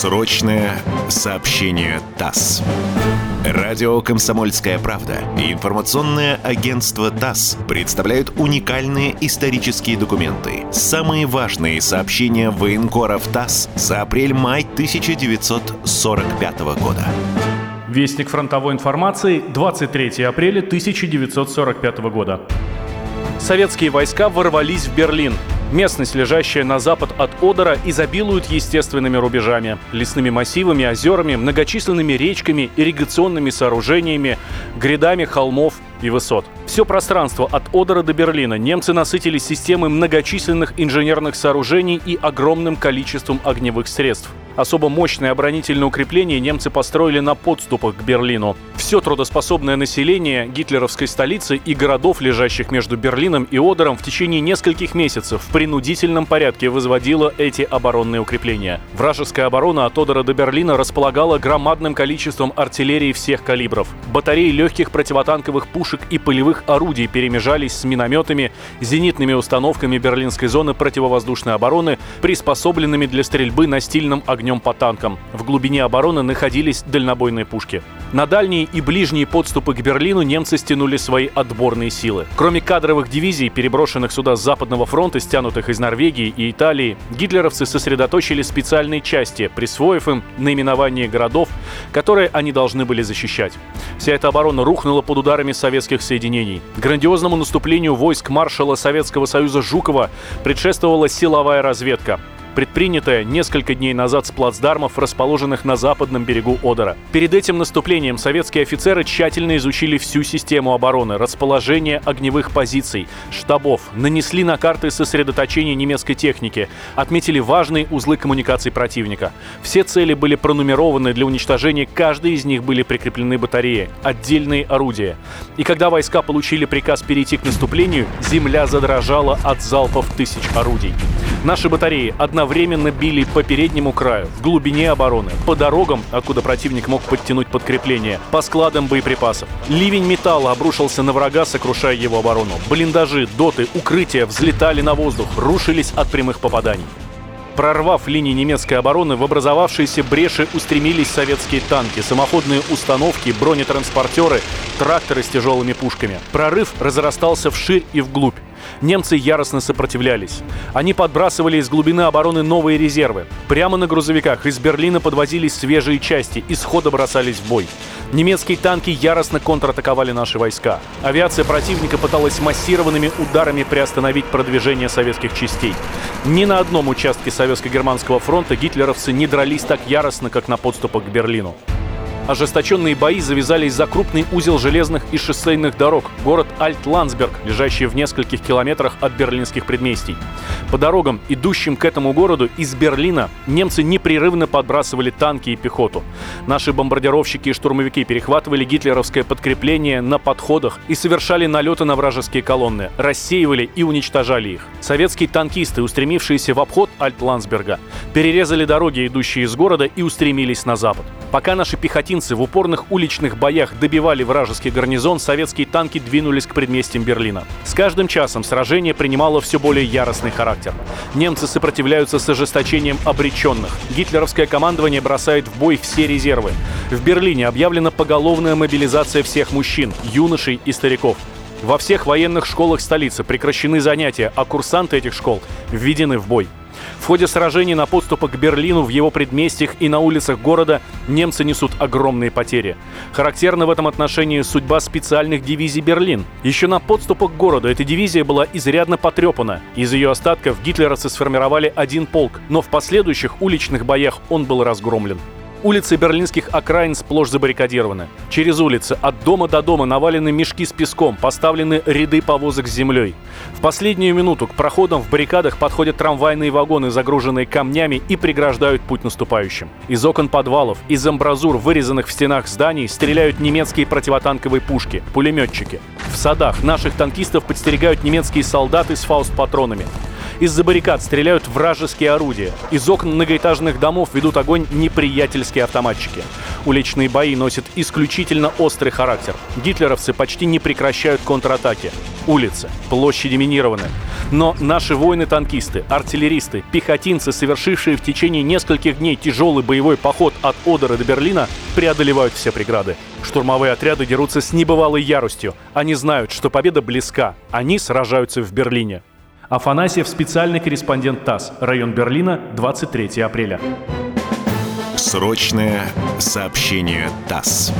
Срочное сообщение ТАСС. Радио «Комсомольская правда» и информационное агентство ТАСС представляют уникальные исторические документы. Самые важные сообщения военкоров ТАСС за апрель-май 1945 года. Вестник фронтовой информации, 23 апреля 1945 года. Советские войска ворвались в Берлин. Местность, лежащая на запад от Одера, изобилует естественными рубежами, лесными массивами, озерами, многочисленными речками, ирригационными сооружениями, грядами холмов и высот. Все пространство от Одера до Берлина немцы насытили системой многочисленных инженерных сооружений и огромным количеством огневых средств. Особо мощное оборонительное укрепление немцы построили на подступах к Берлину. Все трудоспособное население гитлеровской столицы и городов, лежащих между Берлином и Одером, в течение нескольких месяцев в принудительном порядке возводило эти оборонные укрепления. Вражеская оборона от Одера до Берлина располагала громадным количеством артиллерии всех калибров. Батареи легких противотанковых пушек и полевых орудий перемежались с минометами, зенитными установками берлинской зоны противовоздушной обороны, приспособленными для стрельбы настильным огнем по танкам. В глубине обороны находились дальнобойные пушки. На дальние и ближние подступы к Берлину немцы стянули свои отборные силы. Кроме кадровых дивизий, переброшенных сюда с Западного фронта, стянутых из Норвегии и Италии, гитлеровцы сосредоточили специальные части, присвоив им наименование городов, которые они должны были защищать. Вся эта оборона рухнула под ударами советских соединений. Грандиозному наступлению войск маршала Советского Союза Жукова предшествовала силовая разведка предпринятое несколько дней назад с плацдармов, расположенных на западном берегу Одера. Перед этим наступлением советские офицеры тщательно изучили всю систему обороны, расположение огневых позиций, штабов, нанесли на карты сосредоточения немецкой техники, отметили важные узлы коммуникаций противника. Все цели были пронумерованы, для уничтожения каждой из них были прикреплены батареи, отдельные орудия. И когда войска получили приказ перейти к наступлению, земля задрожала от залпов тысяч орудий. Наши батареи одновременно били по переднему краю, в глубине обороны, по дорогам, откуда противник мог подтянуть подкрепление, по складам боеприпасов. Ливень металла обрушился на врага, сокрушая его оборону. Блиндажи, доты, укрытия взлетали на воздух, рушились от прямых попаданий. Прорвав линии немецкой обороны, в образовавшиеся бреши устремились советские танки, самоходные установки, бронетранспортеры, тракторы с тяжелыми пушками. Прорыв разрастался вширь и вглубь. Немцы яростно сопротивлялись. Они подбрасывали из глубины обороны новые резервы. Прямо на грузовиках из Берлина подвозились свежие части и схода бросались в бой. Немецкие танки яростно контратаковали наши войска. Авиация противника пыталась массированными ударами приостановить продвижение советских частей. Ни на одном участке Советско-Германского фронта гитлеровцы не дрались так яростно, как на подступах к Берлину. Ожесточенные бои завязались за крупный узел железных и шоссейных дорог, город Альт-Ландсберг, лежащий в нескольких километрах от берлинских предместий. По дорогам, идущим к этому городу из Берлина, немцы непрерывно подбрасывали танки и пехоту. Наши бомбардировщики и штурмовики перехватывали гитлеровское подкрепление на подходах и совершали налеты на вражеские колонны, рассеивали и уничтожали их. Советские танкисты, устремившиеся в обход Альт-Ландсберга, перерезали дороги, идущие из города, и устремились на запад. Пока наши пехотинцы в упорных уличных боях добивали вражеский гарнизон, советские танки двинулись к предместьям Берлина. С каждым часом сражение принимало все более яростный характер. Немцы сопротивляются с ожесточением обреченных. Гитлеровское командование бросает в бой все резервы. В Берлине объявлена поголовная мобилизация всех мужчин, юношей и стариков. Во всех военных школах столицы прекращены занятия, а курсанты этих школ введены в бой. В ходе сражений на подступах к Берлину, в его предместьях и на улицах города немцы несут огромные потери. Характерна в этом отношении судьба специальных дивизий «Берлин». Еще на подступах к городу эта дивизия была изрядно потрепана. Из ее остатков гитлеровцы сформировали один полк, но в последующих уличных боях он был разгромлен. Улицы берлинских окраин сплошь забаррикадированы. Через улицы от дома до дома навалены мешки с песком, поставлены ряды повозок с землей. В последнюю минуту к проходам в баррикадах подходят трамвайные вагоны, загруженные камнями, и преграждают путь наступающим. Из окон подвалов, из амбразур, вырезанных в стенах зданий, стреляют немецкие противотанковые пушки, пулеметчики. В садах наших танкистов подстерегают немецкие солдаты с фауст-патронами. Из-за баррикад стреляют вражеские орудия. Из окон многоэтажных домов ведут огонь неприятельские автоматчики. Уличные бои носят исключительно острый характер. Гитлеровцы почти не прекращают контратаки. Улицы, площади минированы. Но наши воины-танкисты, артиллеристы, пехотинцы, совершившие в течение нескольких дней тяжелый боевой поход от Одера до Берлина, преодолевают все преграды. Штурмовые отряды дерутся с небывалой яростью. Они знают, что победа близка. Они сражаются в Берлине. Афанасьев, специальный корреспондент ТАСС, район Берлина, 23 апреля. Срочное сообщение ТАСС.